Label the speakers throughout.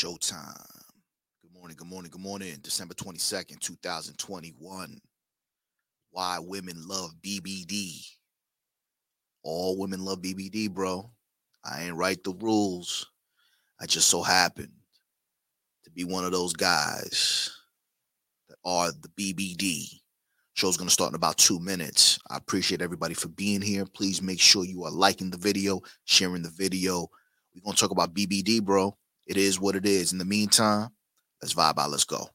Speaker 1: showtime. Good morning, good morning, good morning. December 22nd, 2021. Why women love BBD. All women love BBD, bro. I ain't write the rules. I just so happened to be one of those guys that are the BBD. Show's gonna start in about two minutes. I appreciate everybody for being here. Please make sure you are liking the video, sharing the video. We're gonna talk about BBD, bro. It is what it is. In the meantime, let's vibe out. Let's go.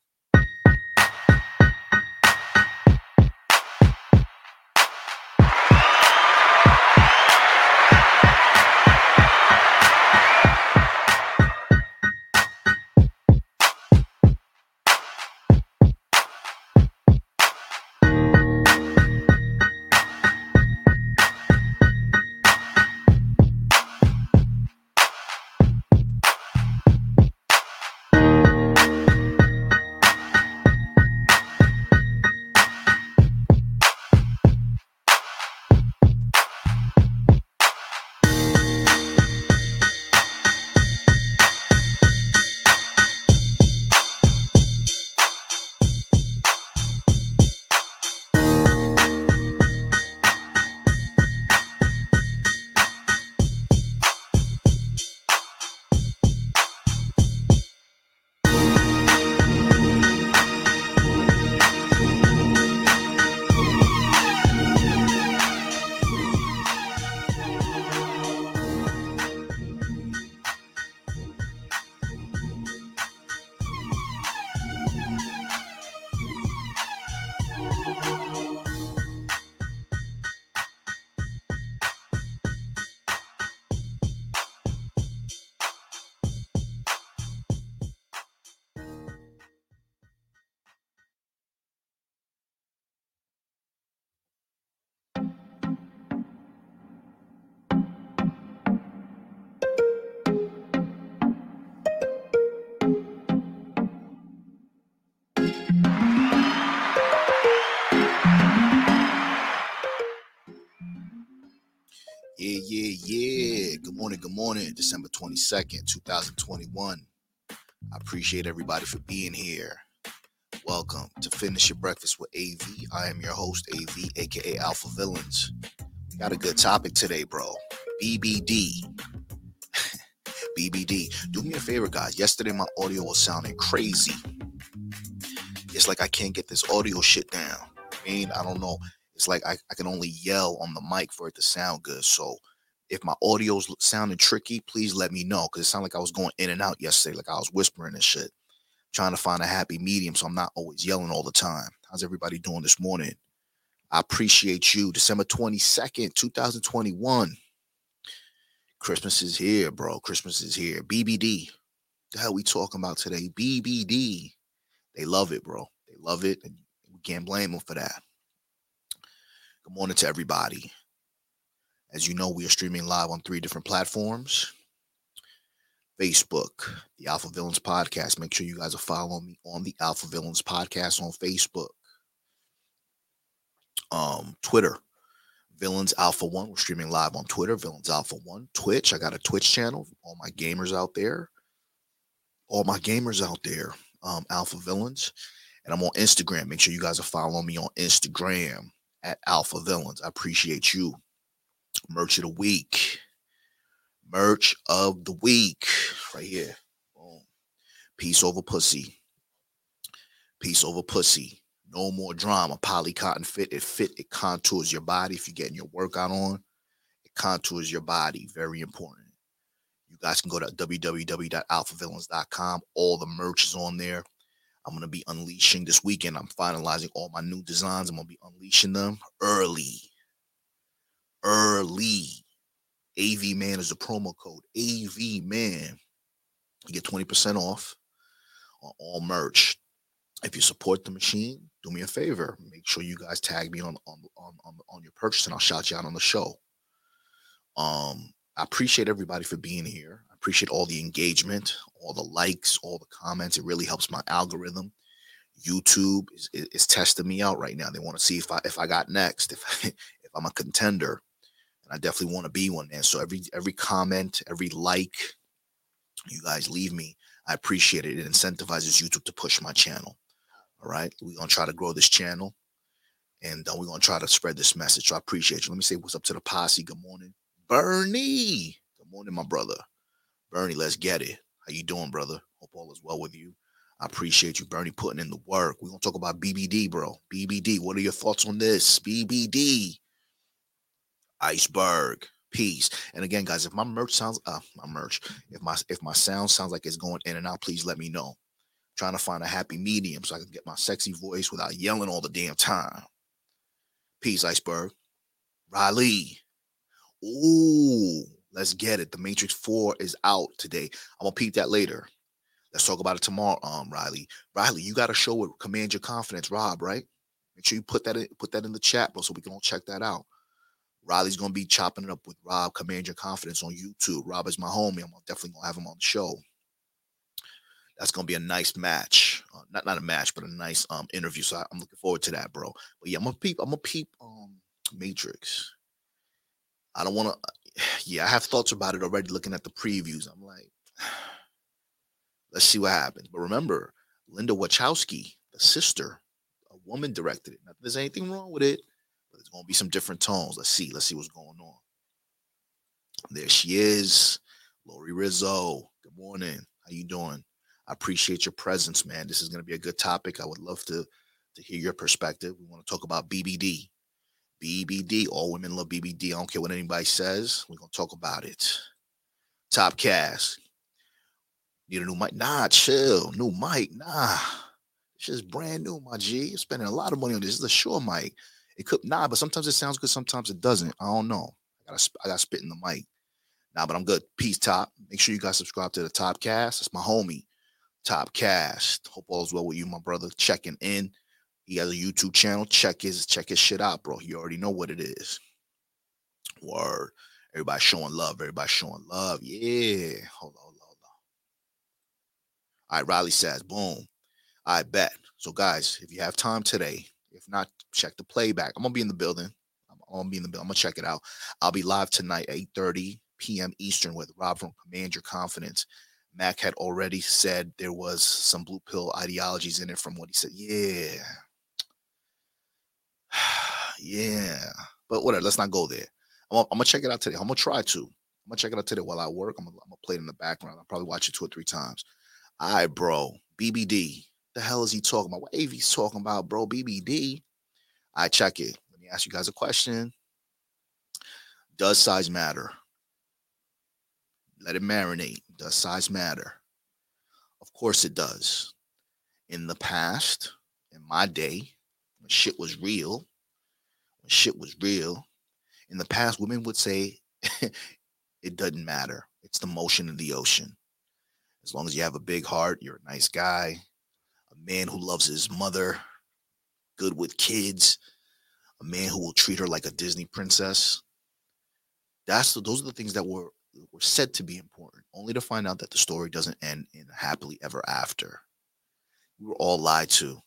Speaker 1: Yeah, yeah. Good morning, good morning. December 22nd, 2021. I appreciate everybody for being here. Welcome to Finish Your Breakfast with AV. I am your host, AV, aka Alpha Villains. We got a good topic today, bro. BBD. BBD. Do me a favor, guys. Yesterday, my audio was sounding crazy. It's like I can't get this audio shit down. I mean, I don't know. It's like I, I can only yell on the mic for it to sound good. So if my audio's sounding tricky, please let me know. Cause it sounded like I was going in and out yesterday, like I was whispering and shit. Trying to find a happy medium so I'm not always yelling all the time. How's everybody doing this morning? I appreciate you. December 22nd, 2021. Christmas is here, bro. Christmas is here. BBD. The hell we talking about today? BBD. They love it, bro. They love it. And we can't blame them for that. Good morning to everybody. As you know, we are streaming live on three different platforms Facebook, the Alpha Villains Podcast. Make sure you guys are following me on the Alpha Villains Podcast on Facebook. Um, Twitter, Villains Alpha One. We're streaming live on Twitter, Villains Alpha One. Twitch, I got a Twitch channel. All my gamers out there. All my gamers out there. Um, Alpha Villains. And I'm on Instagram. Make sure you guys are following me on Instagram at Alpha Villains. I appreciate you. Merch of the week. Merch of the week. Right here. Boom. Peace over pussy. Peace over pussy. No more drama. Poly cotton fit. It fit. It contours your body. If you're getting your workout on, it contours your body. Very important. You guys can go to www.alphavillains.com. All the merch is on there. I'm going to be unleashing this weekend. I'm finalizing all my new designs. I'm going to be unleashing them early. Early. AV Man is the promo code. AV Man. You get 20% off on all merch. If you support the machine, do me a favor. Make sure you guys tag me on on on, on, on your purchase and I'll shout you out on the show. Um, I appreciate everybody for being here. I appreciate all the engagement, all the likes, all the comments. It really helps my algorithm. YouTube is, is, is testing me out right now. They want to see if I if I got next, if I, if I'm a contender, and I definitely want to be one. And so every every comment, every like, You guys leave me. I appreciate it. It incentivizes YouTube to push my channel. All right. We're to try to grow this channel and uh, we're to try to spread this message. So I appreciate you. Let me say what's up to the posse. Good morning. Bernie. Good morning, my brother. Bernie, let's get it. How you doing, brother? Hope all is well with you. I appreciate you, Bernie, putting in the work. We're gonna talk about BBD, bro. BBD. What are your thoughts on this? BBD. Iceberg. Peace. And again, guys, if my merch sounds uh my merch, if my if my sound sounds like it's going in and out, please let me know. I'm trying to find a happy medium so I can get my sexy voice without yelling all the damn time. Peace, Iceberg. Riley. Ooh, let's get it. The Matrix 4 is out today. I'm gonna peep that later. Let's talk about it tomorrow, um, Riley. Riley, you got a show with Command Your Confidence, Rob, right? Make sure you put that in, put that in the chat, bro, so we can all check that out. Riley's gonna be chopping it up with Rob, Command Your Confidence on YouTube. Rob is my homie. I'm definitely gonna have him on the show. That's gonna be a nice match. Uh, not not a match, but a nice um interview. So I, am looking forward to that, bro. But yeah, I'm gonna peep. I'm gonna peep um Matrix. I don't want to. Yeah, I have thoughts about it already. Looking at the previews, I'm like. Let's see what happens. But remember, Linda Wachowski, the sister, a woman directed it. Not there's anything wrong with it, there's gonna be some different tones. Let's see. Let's see what's going on. There she is, Lori Rizzo. Good morning. How you doing? I appreciate your presence, man. This is gonna be a good topic. I would love to to hear your perspective. We want to talk about BBD. BBD. All women love BBD. I don't care what anybody says. We're gonna talk about it. Top cast. Need a new mic? Nah, chill. New mic? Nah. It's just brand new, my G. Spending a lot of money on this. This is a Shure mic. It could nah, but sometimes it sounds good, sometimes it doesn't. I don't know. I gotta I gotta spit in the mic. Nah, but I'm good. Peace, Top. Make sure you guys subscribe to the Top Cast. It's my homie, Top Cast. Hope all's well with you, my brother. Checking in. He has a YouTube channel. Check his check his shit out, bro. You already know what it is. Word. Everybody showing love. Everybody showing love. Yeah. Hold on, hold on, hold on. All right, Riley says, boom. I bet. So, guys, if you have time today, if not, check the playback. I'm gonna be in the building. I'm gonna be in the building. I'm gonna check it out. I'll be live tonight, 8:30 p.m. Eastern with Rob from Command Your Confidence. Mac had already said there was some blue pill ideologies in it from what he said. Yeah. yeah. But whatever, let's not go there. I'm gonna, I'm gonna check it out today. I'm gonna try to. I'm gonna check it out today while I work. I'm gonna, I'm gonna play it in the background. I'll probably watch it two or three times. All right, bro. BBD. The hell is he talking about? What AV's talking about, bro? BBD. I check it. Let me ask you guys a question. Does size matter? Let it marinate. Does size matter? Of course it does. In the past, in my day, when shit was real, when shit was real, in the past, women would say it doesn't matter. It's the motion of the ocean. As long as you have a big heart, you're a nice guy, man who loves his mother, good with kids, a man who will treat her like a Disney princess. That's the, those are the things that were were said to be important, only to find out that the story doesn't end in happily ever after. We were all lied to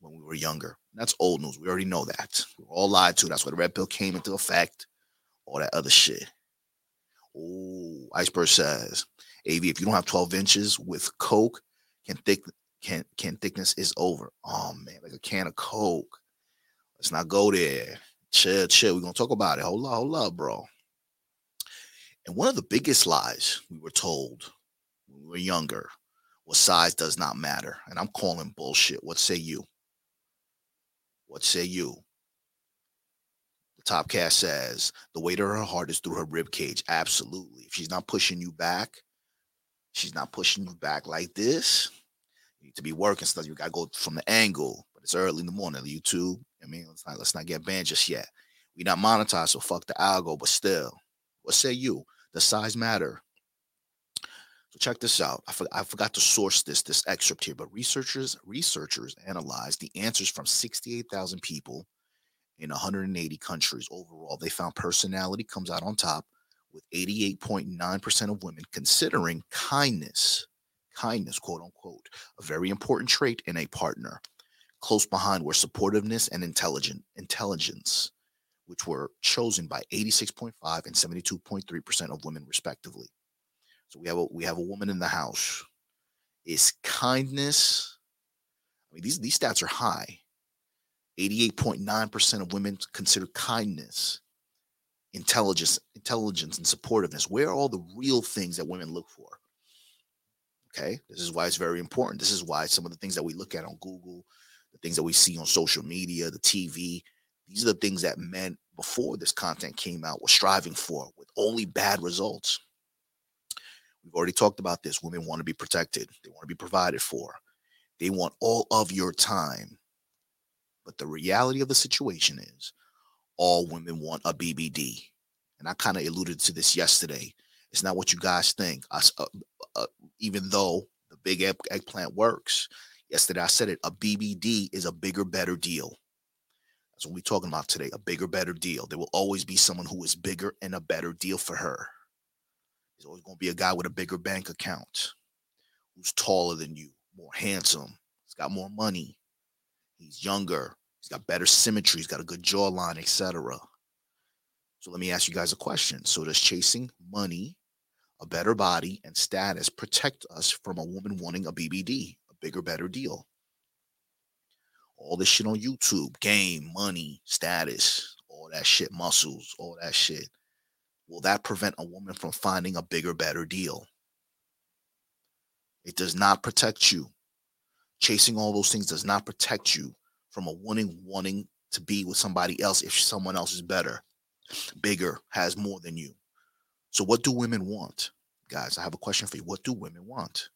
Speaker 1: when we were younger. That's old news. We already know that. We were all lied to. That's why the red pill came into effect. All that other shit. Oh, Iceberg says AV, if you don't have 12 inches with Coke, can thick can can thickness is over. Oh man, like a can of Coke. Let's not go there. Chill, chill. We're gonna talk about it. Hold up, hold up, bro. And one of the biggest lies we were told when we were younger was size does not matter. And I'm calling bullshit. What say you? What say you? The top cast says the weight of her heart is through her rib cage. Absolutely. If she's not pushing you back, She's not pushing you back like this. To be working stuff. You gotta go from the angle, but it's early in the morning. YouTube. I mean, let's not let's not get banned just yet. We not monetized, so fuck the algo. But still, what say you? The size matter? So check this out. I, for, I forgot to source this this excerpt here, but researchers researchers analyzed the answers from 68,000 people in 180 countries overall. They found personality comes out on top with 88.9% of women considering kindness, kindness, quote unquote, a very important trait in a partner. Close behind were supportiveness and intelligent intelligence, which were chosen by 86.5 and 72.3% of women, respectively. So we have a we have a woman in the house. Is kindness? I mean, these these stats are high. 88.9% of women consider kindness, intelligence, intelligence, and supportiveness. Where are all the real things that women look for? Okay. This is why it's very important. This is why some of the things that we look at on Google, the things that we see on social media, the TV, these are the things that men before this content came out were striving for with only bad results. We've already talked about this. Women want to be protected, they want to be provided for, they want all of your time. But the reality of the situation is all women want a BBD. And I kind of alluded to this yesterday. It's not what you guys think. I, uh, uh, even though the big egg, eggplant works, yesterday I said it a BBD is a bigger, better deal. That's what we're talking about today a bigger, better deal. There will always be someone who is bigger and a better deal for her. There's always going to be a guy with a bigger bank account who's taller than you, more handsome, he's got more money, he's younger, he's got better symmetry, he's got a good jawline, etc. So let me ask you guys a question. So does chasing money, a better body, and status protect us from a woman wanting a BBD, a bigger, better deal? all this shit on YouTube, game, money, status, all that shit, muscles, all that shit. Will that prevent a woman from finding a bigger, better deal? It does not protect you. Chasing all those things does not protect you from a woman wanting to be with somebody else if someone else is better, bigger, has more than you. So, what do women want? Guys, I have a question for you. What do women want?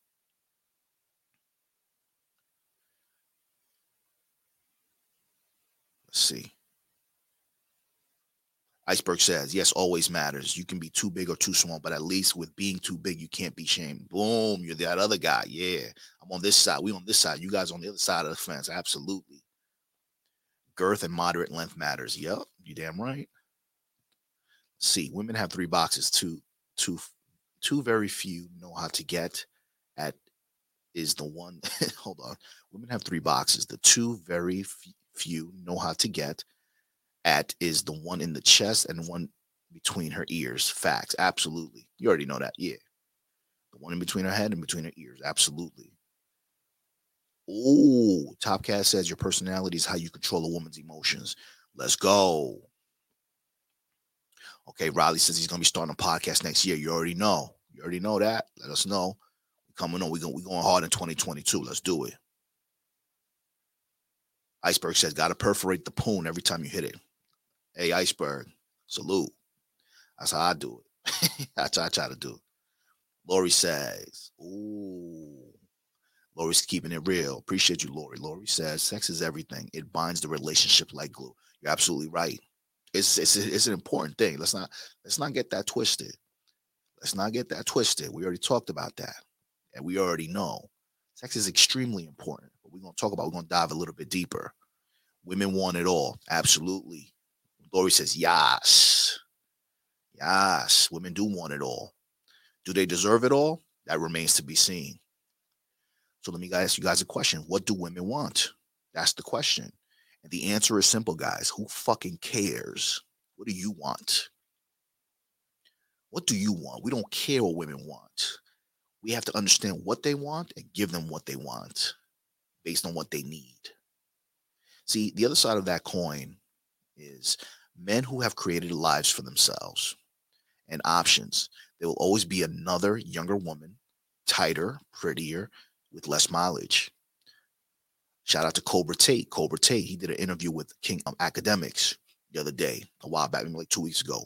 Speaker 1: Let's see. Iceberg says, yes, always matters. You can be too big or too small, but at least with being too big, you can't be shamed. Boom, you're that other guy. Yeah, I'm on this side. We on this side. You guys on the other side of the fence. Absolutely. Girth and moderate length matters. Yep, you damn right. See, women have three boxes. Two, two, two very few know how to get at is the one. hold on. Women have three boxes. The two very few know how to get at is the one in the chest and one between her ears. Facts. Absolutely. You already know that. Yeah. The one in between her head and between her ears. Absolutely. Oh, Topcat says your personality is how you control a woman's emotions. Let's go. Okay, Riley says he's gonna be starting a podcast next year. You already know. You already know that. Let us know. Coming on, we going we going hard in 2022. Let's do it. Iceberg says, got to perforate the poon every time you hit it. Hey, Iceberg, salute. That's how I do it. That's how I try to do it. Lori says, ooh. Lori's keeping it real. Appreciate you, Lori. Lori says, sex is everything. It binds the relationship like glue. You're absolutely right. It's, it's, it's an important thing. Let's not let's not get that twisted. Let's not get that twisted. We already talked about that. And we already know sex is extremely important But we're going to talk about. We're going to dive a little bit deeper. Women want it all. Absolutely. Lori says, yes. Yes. Women do want it all. Do they deserve it all? That remains to be seen. So let me ask you guys a question. What do women want? That's the question. And the answer is simple, guys. Who fucking cares? What do you want? What do you want? We don't care what women want. We have to understand what they want and give them what they want based on what they need. See, the other side of that coin is men who have created lives for themselves and options. There will always be another younger woman, tighter, prettier, with less mileage. Shout out to Cobra Tate. Cobra Tate, he did an interview with King um, Academics the other day, a while back, maybe like two weeks ago.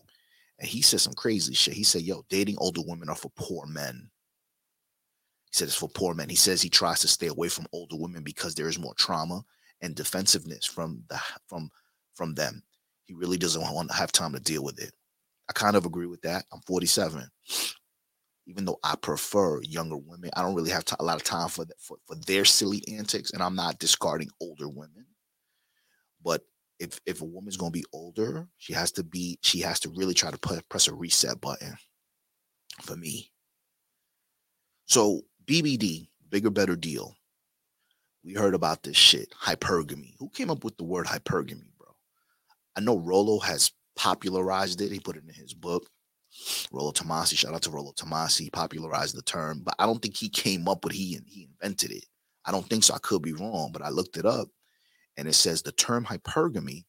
Speaker 1: And he said some crazy shit. He said, Yo, dating older women are for poor men. He said it's for poor men. He says he tries to stay away from older women because there is more trauma and defensiveness from the from from them. He really doesn't want to have time to deal with it. I kind of agree with that. I'm 47. Even though I prefer younger women, I don't really have a lot of time for, for for their silly antics, and I'm not discarding older women. But if if a woman's gonna be older, she has to be she has to really try to put, press a reset button for me. So BBD, bigger, better deal. We heard about this shit, hypergamy. Who came up with the word hypergamy, bro? I know Rollo has popularized it. He put it in his book. Rollo Tomassi, shout out to Rollo Tomassi, popularized the term, but I don't think he came up with he he invented it. I don't think so. I could be wrong, but I looked it up and it says the term hypergamy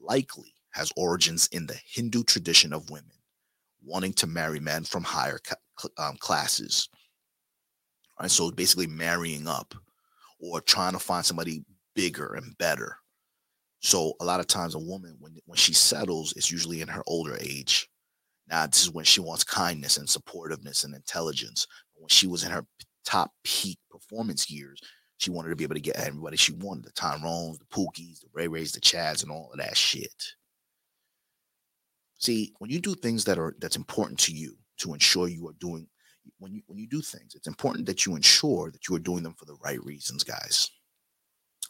Speaker 1: likely has origins in the Hindu tradition of women wanting to marry men from higher um, classes. Right, so basically marrying up or trying to find somebody bigger and better. So a lot of times a woman when when she settles, it's usually in her older age. Now this is when she wants kindness and supportiveness and intelligence. When she was in her top peak performance years, she wanted to be able to get everybody she wanted: the Tyrones, the Pookies, the Ray Rays, the Chads, and all of that shit. See, when you do things that are that's important to you to ensure you are doing when you when you do things, it's important that you ensure that you are doing them for the right reasons, guys.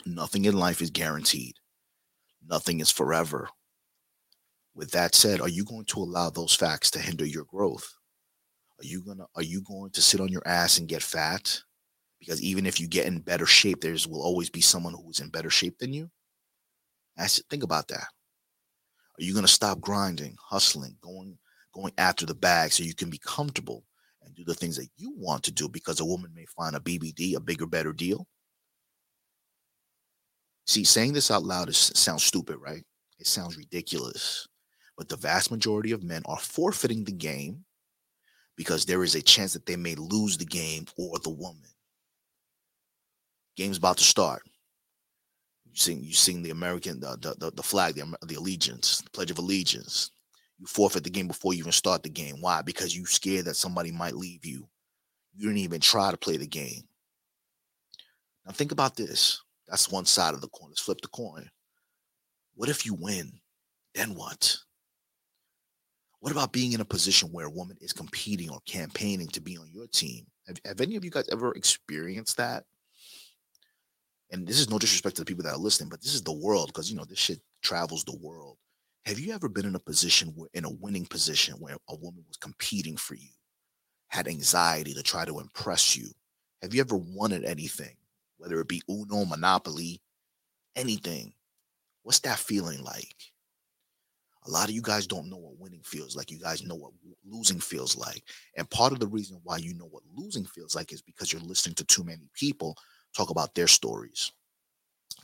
Speaker 1: Nothing in life is guaranteed. Nothing is forever. With that said, are you going to allow those facts to hinder your growth? Are you gonna are you going to sit on your ass and get fat? Because even if you get in better shape, there's will always be someone who is in better shape than you. Ask, think about that. Are you gonna stop grinding, hustling, going going after the bag so you can be comfortable and do the things that you want to do because a woman may find a BBD a bigger, better deal? See, saying this out loud is, sounds stupid, right? It sounds ridiculous. But the vast majority of men are forfeiting the game because there is a chance that they may lose the game or the woman. Game's about to start. You sing, you sing the American, the the, the flag, the, the allegiance, the Pledge of Allegiance. You forfeit the game before you even start the game. Why? Because you're scared that somebody might leave you. You didn't even try to play the game. Now think about this. That's one side of the coin. Let's flip the coin. What if you win? Then what? What about being in a position where a woman is competing or campaigning to be on your team? Have, have any of you guys ever experienced that? And this is no disrespect to the people that are listening, but this is the world because you know this shit travels the world. Have you ever been in a position where, in a winning position, where a woman was competing for you, had anxiety to try to impress you? Have you ever wanted anything, whether it be Uno, Monopoly, anything? What's that feeling like? A lot of you guys don't know what winning feels like. You guys know what losing feels like. And part of the reason why you know what losing feels like is because you're listening to too many people talk about their stories.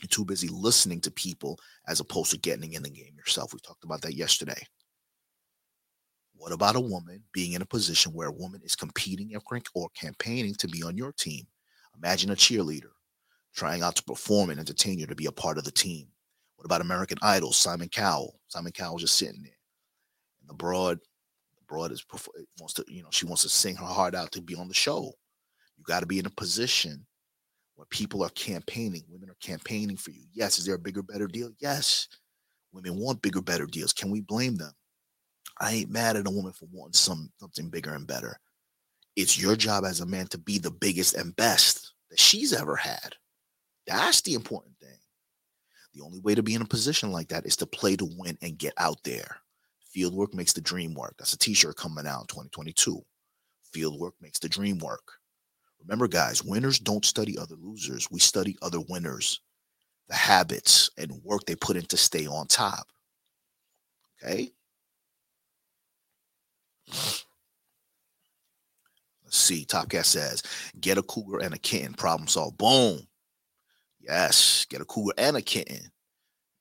Speaker 1: You're too busy listening to people as opposed to getting in the game yourself. We talked about that yesterday. What about a woman being in a position where a woman is competing or campaigning to be on your team? Imagine a cheerleader trying out to perform and entertain you to be a part of the team. What about American Idol? Simon Cowell. Simon Cowell just sitting there. And the broad, the broad is wants to, you know, she wants to sing her heart out to be on the show. You got to be in a position where people are campaigning, women are campaigning for you. Yes, is there a bigger, better deal? Yes. Women want bigger, better deals. Can we blame them? I ain't mad at a woman for wanting some something bigger and better. It's your job as a man to be the biggest and best that she's ever had. That's the important thing. The only way to be in a position like that is to play to win and get out there. Field work makes the dream work. That's a t-shirt coming out in 2022. Field work makes the dream work. Remember, guys, winners don't study other losers. We study other winners, the habits and work they put in to stay on top. Okay. Let's see. Top Cat says, get a cougar and a kitten. Problem solved. Boom. Yes. Get a cougar and a kitten.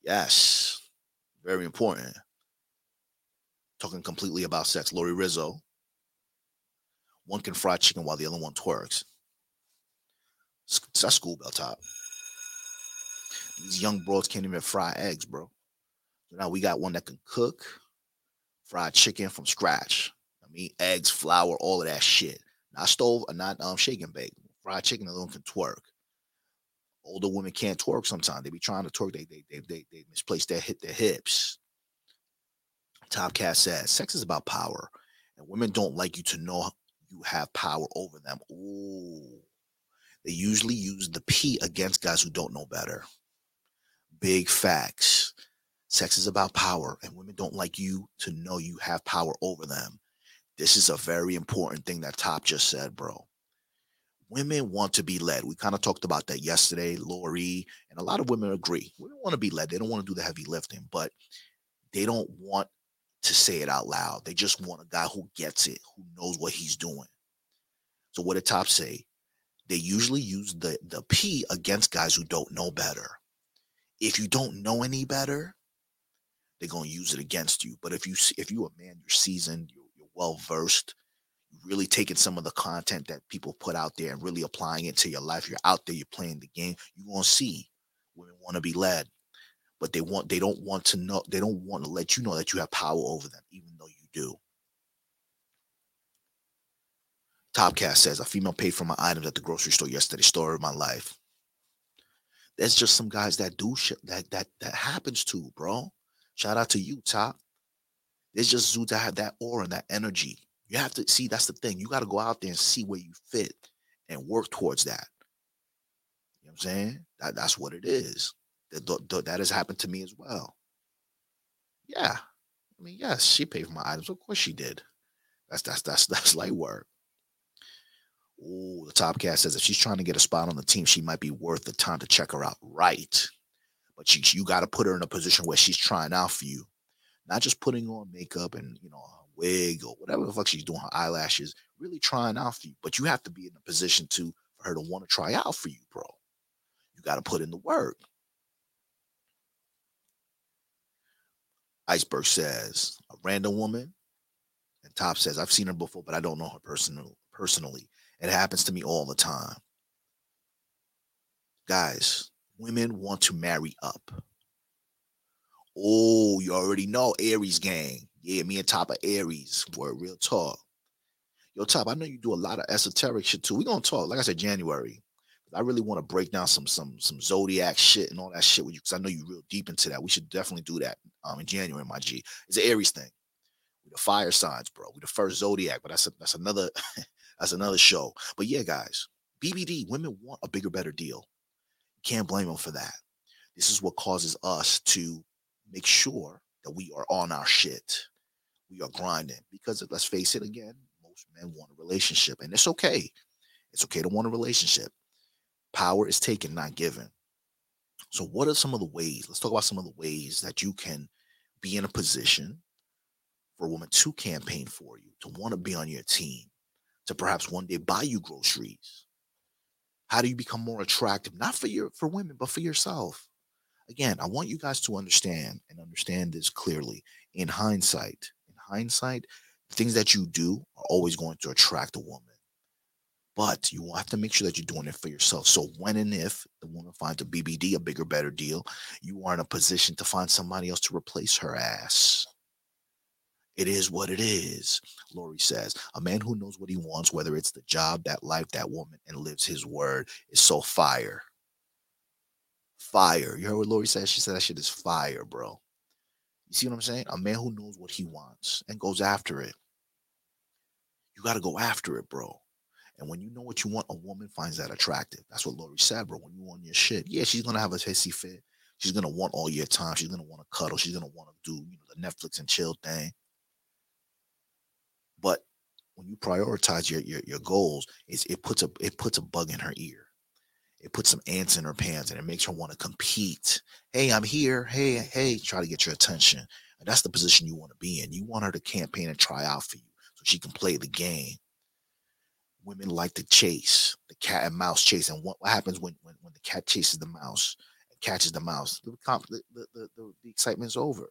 Speaker 1: Yes. Very important. Talking completely about sex. Lori Rizzo. One can fry chicken while the other one twerks. That's school bell top. These young broads can't even fry eggs, bro. So now we got one that can cook, fried chicken from scratch. I mean, eggs, flour, all of that shit. Not stove not um shake and bake. Fried chicken alone can twerk. Older women can't twerk sometimes. They be trying to twerk. They they they they, they misplace their hit their hips. Top Cat says sex is about power, and women don't like you to know you have power over them. Ooh. They usually use the P against guys who don't know better. Big facts. Sex is about power, and women don't like you to know you have power over them. This is a very important thing that Top just said, bro. Women want to be led. We kind of talked about that yesterday, Lori, and a lot of women agree. Women want to be led. They don't want to do the heavy lifting, but they don't want to say it out loud. They just want a guy who gets it, who knows what he's doing. So what did Top say? They usually use the the P against guys who don't know better. If you don't know any better, they're gonna use it against you. But if you if you a man, you're seasoned, you're, you're well versed, really taking some of the content that people put out there and really applying it to your life. You're out there, you're playing the game. You're gonna see women want to be led, but they want they don't want to know they don't want to let you know that you have power over them, even though you do. Topcast says a female paid for my items at the grocery store yesterday. Story of my life. There's just some guys that do shit that that that happens to, bro. Shout out to you, Top. There's just dudes that have that aura and that energy. You have to see that's the thing. You got to go out there and see where you fit and work towards that. You know what I'm saying? That that's what it is. That, that has happened to me as well. Yeah. I mean, yes, she paid for my items. Of course she did. That's that's that's that's light work. Oh, the top cat says if she's trying to get a spot on the team, she might be worth the time to check her out. Right. But she, you got to put her in a position where she's trying out for you, not just putting on makeup and you know wig or whatever the fuck she's doing, her eyelashes, really trying out for you. But you have to be in a position to for her to want to try out for you, bro. You got to put in the work. Iceberg says a random woman, and Top says I've seen her before, but I don't know her personal personally. It happens to me all the time. Guys, women want to marry up. Oh, you already know Aries gang. Yeah, me and Top of Aries. Word real talk. Yo, Top, I know you do a lot of esoteric shit too. we gonna talk, like I said, January. I really want to break down some some some zodiac shit and all that shit with you because I know you're real deep into that. We should definitely do that um in January, my G. It's an Aries thing. We the fire signs, bro. We the first zodiac, but that's a, that's another that's another show. But yeah, guys, BBD, women want a bigger, better deal. Can't blame them for that. This is what causes us to make sure that we are on our shit. We are grinding because let's face it again, most men want a relationship, and it's okay. It's okay to want a relationship. Power is taken, not given. So, what are some of the ways? Let's talk about some of the ways that you can be in a position for a woman to campaign for you, to want to be on your team, to perhaps one day buy you groceries. How do you become more attractive, not for your for women, but for yourself? Again, I want you guys to understand and understand this clearly. In hindsight, in hindsight, things that you do are always going to attract a woman. But you have to make sure that you're doing it for yourself. So when and if the woman finds a BBD, a bigger, better deal, you are in a position to find somebody else to replace her ass. It is what it is, Lori says. A man who knows what he wants, whether it's the job, that life, that woman, and lives his word, is so fire. Fire. You heard what Lori said? She said that shit is fire, bro. You see what I'm saying? A man who knows what he wants and goes after it. You got to go after it, bro. And when you know what you want, a woman finds that attractive. That's what Lori said, bro. When you want your shit, yeah, she's gonna have a hissy fit. She's gonna want all your time. She's gonna want to cuddle. She's gonna want to do, you know, the Netflix and chill thing. But when you prioritize your your, your goals, it puts a it puts a bug in her ear. It puts some ants in her pants, and it makes her want to compete. Hey, I'm here. Hey, hey, try to get your attention. And that's the position you want to be in. You want her to campaign and try out for you so she can play the game women like to chase the cat and mouse chase. And what, happens when, when, when the cat chases the mouse and catches the mouse? The, the, the, the, the excitement's over.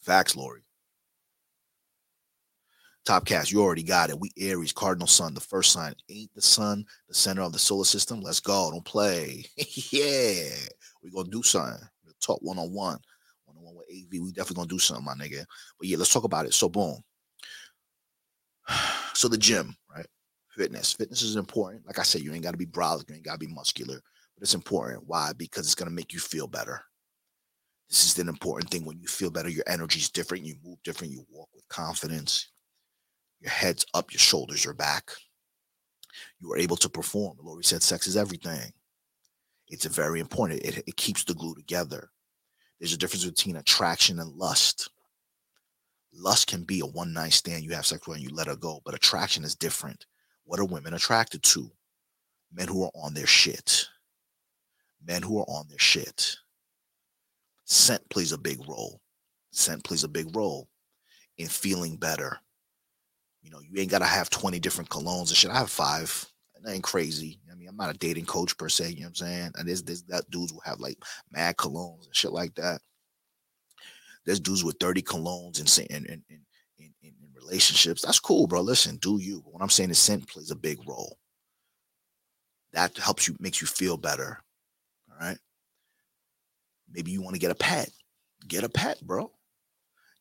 Speaker 1: Facts, Lori. Top cast, you already got it. We Aries, Cardinal Sun, the first sign. Ain't the sun the center of the solar system? Let's go. Don't play. yeah. we gonna do something. We'll talk one-on-one. One-on-one with AV. We definitely gonna do something, my nigga. But yeah, let's talk about it. So boom. So the gym, right? Fitness. Fitness is important. Like I said, you ain't got to be brolic, you ain't got to be muscular, but it's important. Why? Because it's to make you feel better. This is an important thing. When you feel better, your energy is different. You move different. You walk with confidence. Your head's up, your shoulders are back. You are able to perform. Lori said sex is everything. It's very important. It, it keeps the glue together. There's a difference between attraction and lust lust can be a one night stand. You have sex with and you let her go, but attraction is different. What are women attracted to? Men who are on their shit. Men who are on their shit. Scent plays a big role. Scent plays a big role in feeling better. You know, you ain't gotta have 20 different colognes and shit. I have five. That ain't crazy. I mean, I'm not a dating coach per se, you know what I'm saying? And there's, there's that dudes will have like mad colognes and shit like that. There's dudes with 30 colognes and in, and in, in, relationships. That's cool, bro. Listen, do you. What I'm saying is scent plays a big role. That helps you, makes you feel better. All right. Maybe you want to get a pet. Get a pet, bro.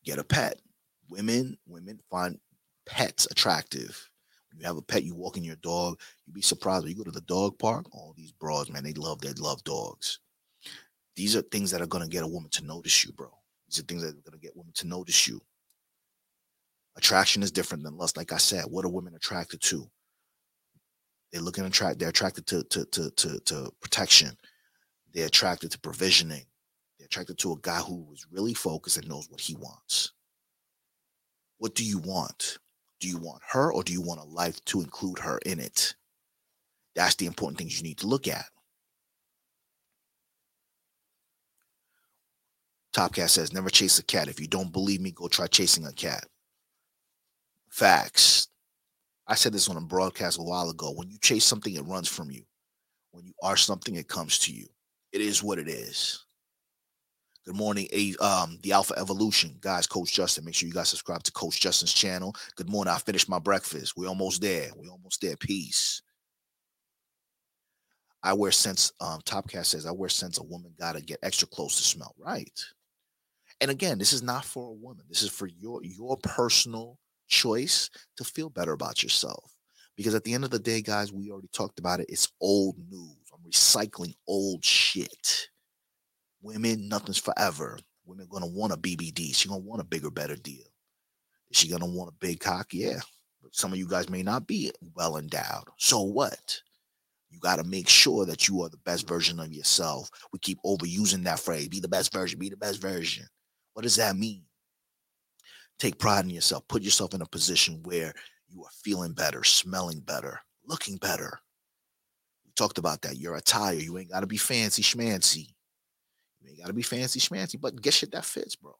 Speaker 1: Get a pet. Women, women find pets attractive. When you have a pet, you walk in your dog, you'd be surprised. When you go to the dog park, all these broads, man, they love they love dogs. These are things that are gonna get a woman to notice you, bro. These are things that are gonna get women to notice you. Attraction is different than lust. Like I said, what are women attracted to? They're looking attract. They're attracted to to to to, to protection. They're attracted to provisioning. They're attracted to a guy who is really focused and knows what he wants. What do you want? Do you want her or do you want a life to include her in it? That's the important things you need to look at. Topcat says, never chase a cat. If you don't believe me, go try chasing a cat. Facts. I said this on a broadcast a while ago. When you chase something, it runs from you. When you are something, it comes to you. It is what it is. Good morning, a um the Alpha Evolution guys. Coach Justin, make sure you guys subscribe to Coach Justin's channel. Good morning. I finished my breakfast. We're almost there. We're almost there. Peace. I wear scents. Um, Topcat says I wear scents. A woman gotta get extra close to smell right. And again, this is not for a woman. This is for your your personal choice to feel better about yourself. Because at the end of the day, guys, we already talked about it. It's old news. I'm recycling old shit. Women, nothing's forever. Women gonna want a BBD. She gonna want a bigger, better deal. Is she gonna want a big cock? Yeah. But some of you guys may not be well endowed. So what? You got to make sure that you are the best version of yourself. We keep overusing that phrase be the best version, be the best version. What does that mean? Take pride in yourself. Put yourself in a position where you are feeling better, smelling better, looking better. We talked about that. Your attire, you ain't got to be fancy schmancy. You ain't gotta be fancy schmancy, but get shit that fits, bro.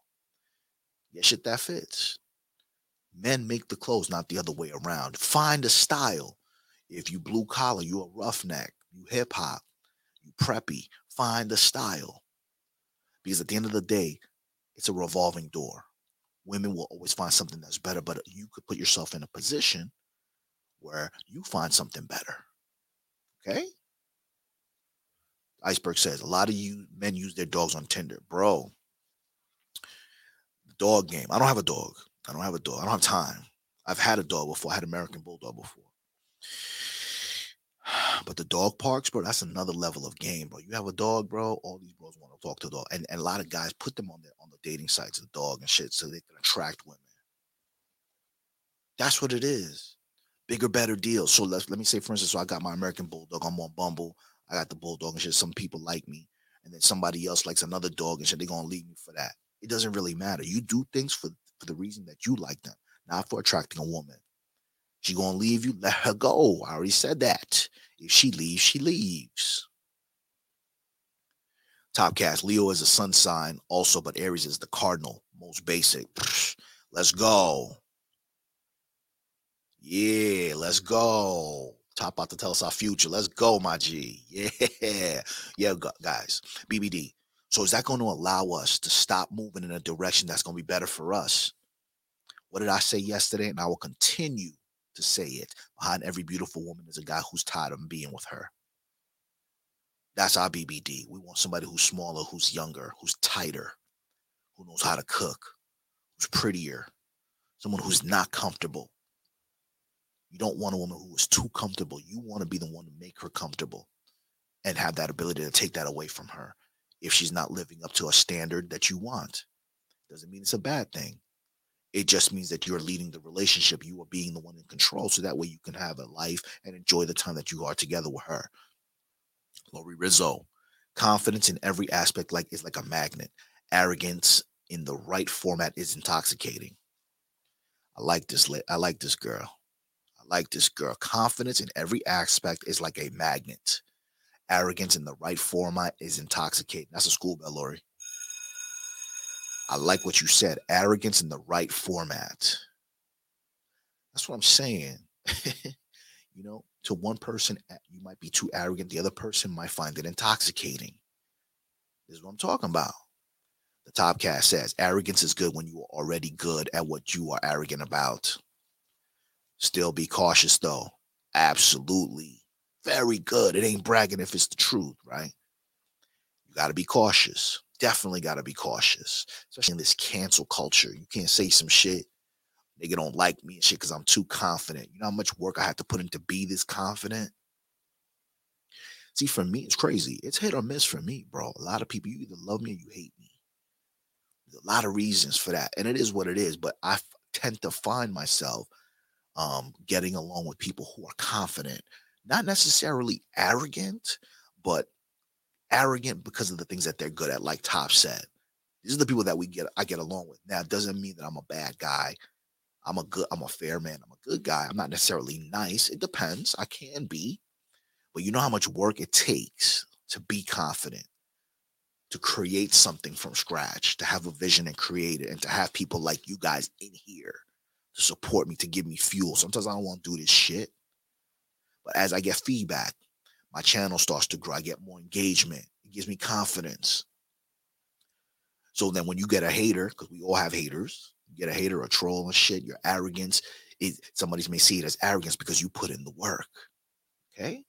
Speaker 1: Get shit that fits. Men make the clothes, not the other way around. Find a style. If you blue collar, you a roughneck, you hip hop, you preppy, find a style. Because at the end of the day, it's a revolving door. Women will always find something that's better, but you could put yourself in a position where you find something better. Okay? Iceberg says a lot of you men use their dogs on Tinder, bro. The dog game. I don't have a dog. I don't have a dog. I don't have time. I've had a dog before. I had American Bulldog before. But the dog parks, bro, that's another level of game, bro. You have a dog, bro. All these bros want to talk to the dog, and, and a lot of guys put them on the on the dating sites, the dog and shit, so they can attract women. That's what it is. Bigger, better deals. So let's let me say, for instance, so I got my American Bulldog. I'm on Bumble. I got the bulldog and shit. Some people like me, and then somebody else likes another dog and shit. They're gonna leave me for that. It doesn't really matter. You do things for for the reason that you like them, not for attracting a woman. She gonna leave you. Let her go. I already said that. If she leaves, she leaves. Top cast. Leo is a sun sign also, but Aries is the cardinal, most basic. Let's go. Yeah, let's go. Top out to tell us our future. Let's go, my G. Yeah. Yeah, guys. BBD. So is that going to allow us to stop moving in a direction that's going to be better for us? What did I say yesterday? And I will continue to say it. Behind every beautiful woman is a guy who's tired of being with her. That's our BBD. We want somebody who's smaller, who's younger, who's tighter, who knows how to cook, who's prettier, someone who's not comfortable, you don't want a woman who is too comfortable. You want to be the one to make her comfortable and have that ability to take that away from her if she's not living up to a standard that you want. Doesn't mean it's a bad thing. It just means that you're leading the relationship. You are being the one in control. So that way you can have a life and enjoy the time that you are together with her. Lori Rizzo, confidence in every aspect like is like a magnet. Arrogance in the right format is intoxicating. I like this. I like this girl like this girl. Confidence in every aspect is like a magnet. Arrogance in the right format is intoxicating. That's a school bell, Lori. I like what you said. Arrogance in the right format. That's what I'm saying. you know, to one person, eh, you might be too arrogant. The other person might find it intoxicating. This is what I'm talking about. The top cast says arrogance is good when you are already good at what you are arrogant about. Still be cautious though. Absolutely. Very good. It ain't bragging if it's the truth, right? You got to be cautious. Definitely got to be cautious, especially in this cancel culture. You can't say some shit. Nigga don't like me and shit because I'm too confident. You know how much work I have to put in to be this confident? See, for me, it's crazy. It's hit or miss for me, bro. A lot of people, you either love me or you hate me. There's a lot of reasons for that. And it is what it is. But I f- tend to find myself um, getting along with people who are confident, not necessarily arrogant, but arrogant because of the things that they're good at, like Top said. These are the people that we get I get along with. Now, it doesn't mean that I'm a bad guy. I'm a good, I'm a fair man. I'm a good guy. I'm not necessarily nice. It depends. I can be. But you know how much work it takes to be confident, to create something from scratch, to have a vision and create it, and to have people like you guys in here to support me, to give me fuel. Sometimes I don't want to do this shit. But as I get feedback, my channel starts to grow. I get more engagement. It gives me confidence. So then when you get a hater, because we all have haters, you get a hater, a troll and shit, your arrogance, it, somebody may see it as arrogance because you put in the work. Okay?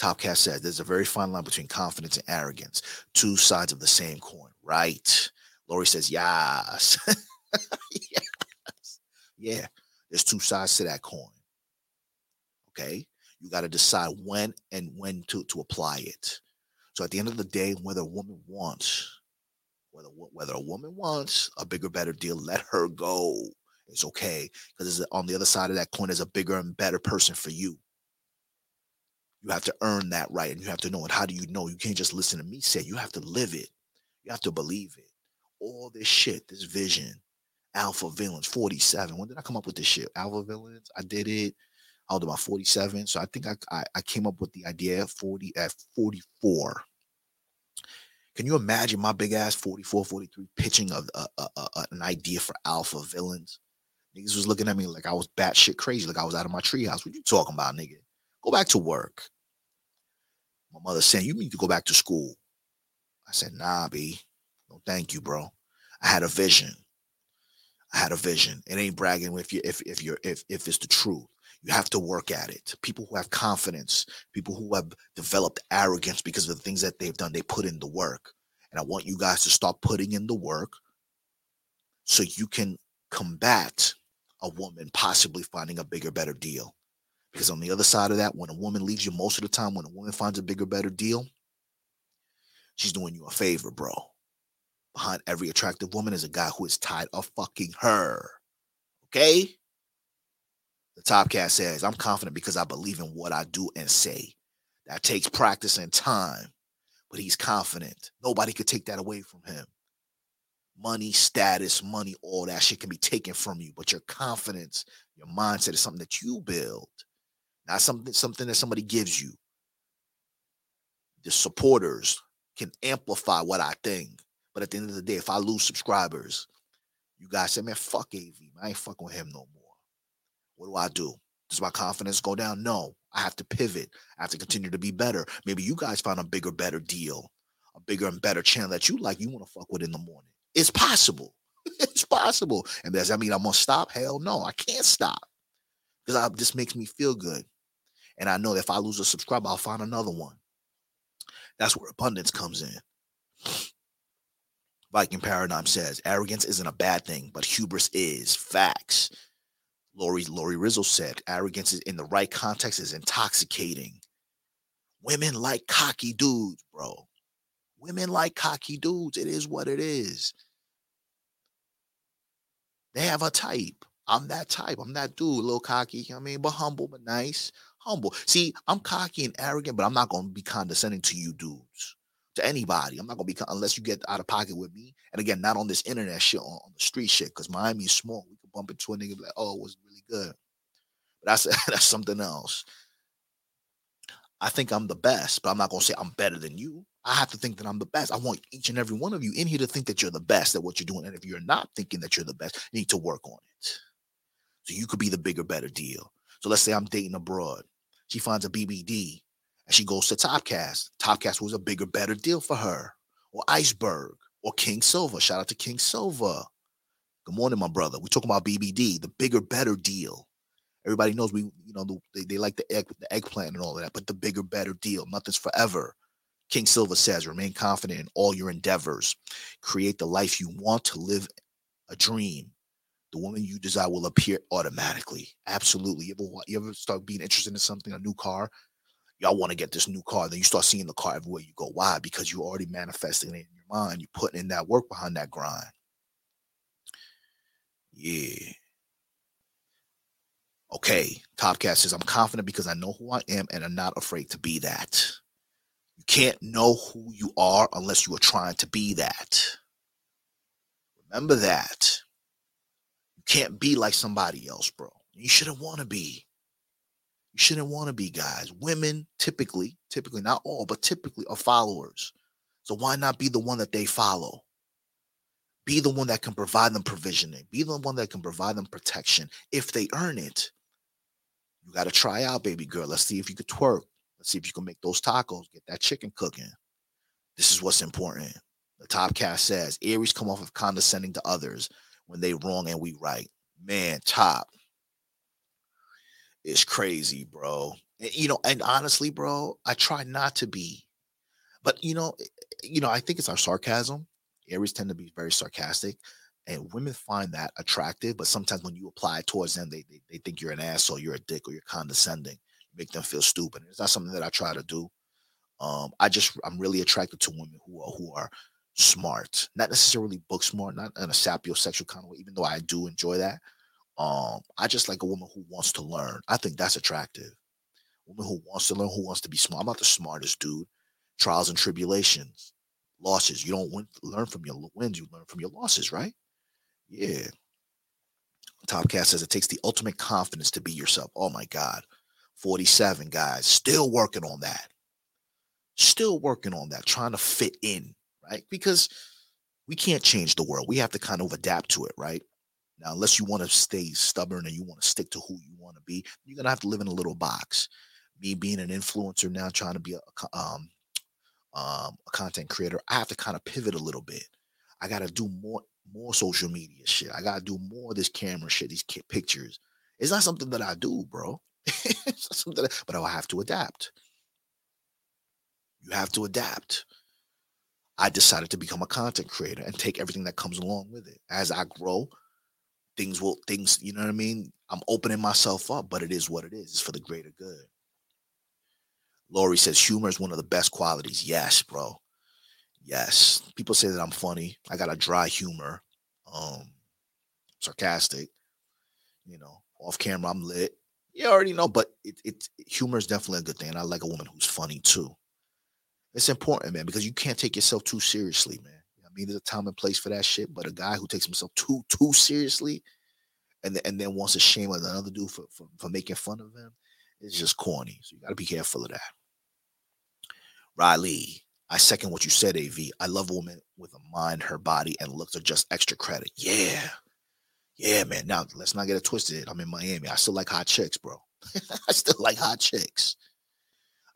Speaker 1: Topcast said there's a very fine line between confidence and arrogance, two sides of the same coin, right? Lori says, yes. yes. Yeah, there's two sides to that coin. Okay. You got to decide when and when to, to apply it. So at the end of the day, whether a woman wants, whether whether a woman wants a bigger, better deal, let her go. It's okay because on the other side of that coin is a bigger and better person for you. You have to earn that right, and you have to know it. How do you know? You can't just listen to me say. You have to live it. You have to believe it. All this shit, this vision, Alpha Villains, 47. When did I come up with this shit? Alpha Villains. I did it. I was about 47. So I think I, I, I came up with the idea at 40 at 44. Can you imagine my big ass 44, 43 pitching of a, a, a, an idea for alpha villains? Niggas was looking at me like I was batshit crazy, like I was out of my treehouse. What you talking about, nigga? Go back to work. My mother saying, You need to go back to school. I said, Nah, B. No, thank you, bro. I had a vision. I had a vision. It ain't bragging if you if if you're if if it's the truth. You have to work at it. People who have confidence, people who have developed arrogance because of the things that they've done, they put in the work. And I want you guys to start putting in the work so you can combat a woman possibly finding a bigger, better deal. Because on the other side of that, when a woman leaves you most of the time, when a woman finds a bigger, better deal, she's doing you a favor, bro. Behind every attractive woman is a guy who is tired of fucking her. Okay? The Topcast says, I'm confident because I believe in what I do and say. That takes practice and time, but he's confident. Nobody could take that away from him. Money, status, money, all that shit can be taken from you, but your confidence, your mindset is something that you build not something something that somebody gives you. The supporters can amplify what I think, but at the end of the day, if I lose subscribers, you guys say, "Man, fuck AV, man. I ain't fucking with him no more." What do I do? Does my confidence go down? No. I have to pivot. I have to continue to be better. Maybe you guys find a bigger, better deal, a bigger and better channel that you like, you want to fuck with in the morning. It's possible. it's possible. And does that mean I'm gonna stop? Hell no, I can't stop. Because this makes me feel good. And I know that if I lose a subscriber, I'll find another one. That's where abundance comes in. Viking Paradigm says arrogance isn't a bad thing, but hubris is. Facts. Lori Lori Rizzo said arrogance is in the right context is intoxicating. Women like cocky dudes, bro. Women like cocky dudes. It is what it is. They have a type. I'm that type. I'm that dude, a little cocky, I mean, but humble, but nice humble. See, I'm cocky and arrogant, but I'm not going to be condescending to you dudes, to anybody. I'm not to be, unless you get out of pocket with me. And again, not on this internet shit, on, on the street shit, because Miami's small. We could bump into a nigga like, oh, it was really good. But that's, that's something else. I think I'm the best, but I'm not to say I'm better than you. I have to think that I'm the best. I want each and every one of you in here to think that you're the best at what you're doing. And if you're not thinking that you're the best, you need to work on it. So you could be the bigger, better deal. So let's say I'm dating abroad. She finds a BBD and she goes to Topcast. Topcast was a bigger, better deal for her. Or Iceberg or King Silver. Shout out to King Silver. Good morning, my brother. We're talking about BBD, the bigger, better deal. Everybody knows we, you know, the, they, they like the egg, the eggplant and all of that, but the bigger, better deal. Nothing's forever. King Silva says, remain confident in all your endeavors. Create the life you want to live a dream. The woman you desire will appear automatically. Absolutely. You ever, you ever start being interested in something, a new car? Y'all want to get this new car. Then you start seeing the car everywhere you go. Why? Because you're already manifesting it in your mind. You're putting in that work behind that grind. Yeah. Okay. Topcast says, I'm confident because I know who I am and I'm not afraid to be that. You can't know who you are unless you are trying to be that. Remember that. You can't be like somebody else, bro. You shouldn't want to be. You shouldn't want to be, guys. Women typically, typically, not all, but typically are followers. So why not be the one that they follow? Be the one that can provide them provisioning. Be the one that can provide them protection if they earn it. You got to try out, baby girl. Let's see if you could twerk. Let's see if you can make those tacos, get that chicken cooking. This is what's important. The top cast says Aries come off of condescending to others when they wrong and we right. Man, top. It's crazy, bro. You know, and honestly, bro, I try not to be. But you know, you know, I think it's our sarcasm. Aries tend to be very sarcastic, and women find that attractive. But sometimes when you apply it towards them, they, they, they think you're an asshole, you're a dick, or you're condescending make them feel stupid. It's not something that I try to do. Um, I just I'm really attracted to women who are who are smart, not necessarily book smart, not in a sapiosexual kind of way, even though I do enjoy that. Um, I just like a woman who wants to learn. I think that's attractive. Woman who wants to learn, who wants to be smart. I'm not the smartest dude. Trials and tribulations, losses. You don't win, learn from your wins, you learn from your losses, right? Yeah. Topcast says it takes the ultimate confidence to be yourself. Oh my God. 47 guys still working on that still working on that trying to fit in right because we can't change the world we have to kind of adapt to it right now unless you want to stay stubborn and you want to stick to who you want to be you're gonna have to live in a little box me being an influencer now trying to be a um, um, a content creator i have to kind of pivot a little bit i gotta do more more social media shit i gotta do more of this camera shit these pictures it's not something that i do bro but I'll have to adapt. You have to adapt. I decided to become a content creator and take everything that comes along with it. As I grow, things will things, you know what I mean? I'm opening myself up, but it is what it is. It's for the greater good. Lori says humor is one of the best qualities. Yes, bro. Yes. People say that I'm funny. I got a dry humor. Um sarcastic. You know, off camera I'm lit you already know, but it, it humor is definitely a good thing. And I like a woman who's funny too. It's important, man, because you can't take yourself too seriously, man. Mean, there's a time and place for that shit, but a guy who takes himself too too seriously and, and then wants to shame another dude for, for, for making fun of him, it's just corny. So you got to be careful of that. Riley, I second what you said, AV. I love a woman with a mind, her body, and looks are just extra credit. Yeah. Yeah, man. Now let's not get it twisted. I'm in Miami. I still like hot chicks, bro. I still like hot chicks.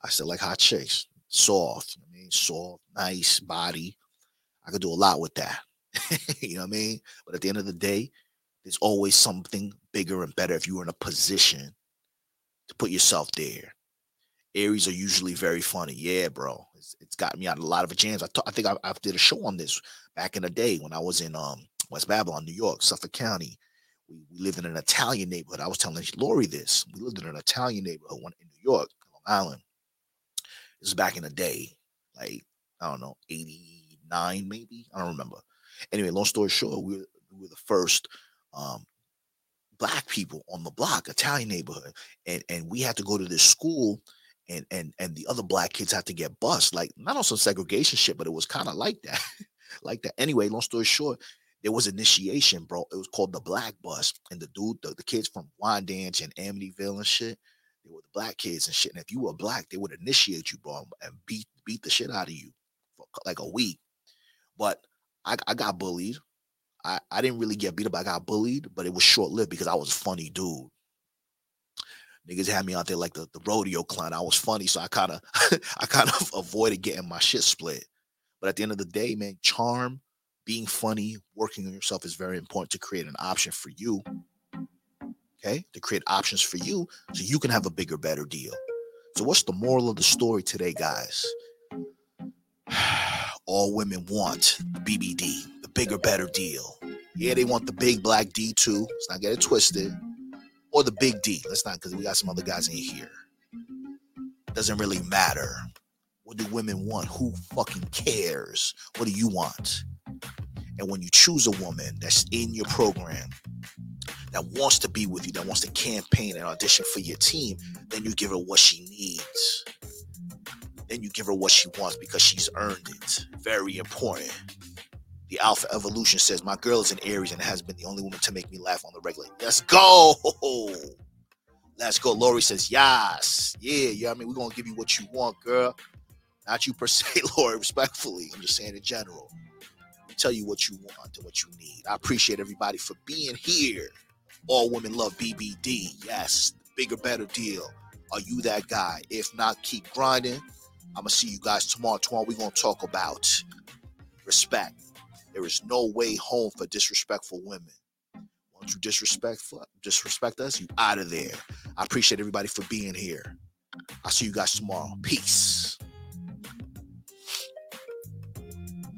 Speaker 1: I still like hot chicks. Soft. I mean, soft, nice body. I could do a lot with that. you know what I mean? But at the end of the day, there's always something bigger and better if you are in a position to put yourself there. Aries are usually very funny. Yeah, bro. It's, it's got me out of a lot of jams. I, t- I think I, I did a show on this back in the day when I was in um West Babylon, New York, Suffolk County. We, we lived in an Italian neighborhood. I was telling Lori this. We lived in an Italian neighborhood in New York, Long Island. This is back in the day, like, I don't know, 89 maybe. I don't remember. Anyway, long story short, we were, we were the first um, black people on the block, Italian neighborhood. And, and we had to go to this school and and and the other black kids had to get bused. Like not on some segregation shit, but it was kind of like that. like that. Anyway, long story short, there was initiation, bro. It was called the Black Bus, and the dude, the, the kids from Wyandanch and Amityville and shit, they were the black kids and shit. And if you were black, they would initiate you, bro, and beat beat the shit out of you. For like a week. But I, I got bullied. I, I didn't really get beat up. I got bullied, but it was short lived because I was a funny dude. Niggas had me out there like the, the rodeo clown. I was funny, so I kind of I kind of avoided getting my shit split. But at the end of the day, man, charm, being funny, working on yourself is very important to create an option for you. Okay, to create options for you so you can have a bigger, better deal. So, what's the moral of the story today, guys? All women want BBD, the bigger, better deal. Yeah, they want the big black D too. Let's not get it twisted. Or the big D. Let's not, because we got some other guys in here. Doesn't really matter. What do women want? Who fucking cares? What do you want? And when you choose a woman that's in your program, that wants to be with you, that wants to campaign and audition for your team, then you give her what she needs. Then you give her what she wants because she's earned it. Very important. The Alpha Evolution says, My girl is an Aries and has been the only woman to make me laugh on the regular. Let's go. Let's go. Lori says, Yes. Yeah, yeah. I mean, we're going to give you what you want, girl. Not you per se, Lori, respectfully. I'm just saying in general. We tell you what you want and what you need. I appreciate everybody for being here. All women love BBD. Yes, bigger, better deal. Are you that guy? If not, keep grinding. I'm gonna see you guys tomorrow. Tomorrow we're gonna talk about respect. There is no way home for disrespectful women. Once you disrespect disrespect us, you out of there. I appreciate everybody for being here. I'll see you guys tomorrow. Peace.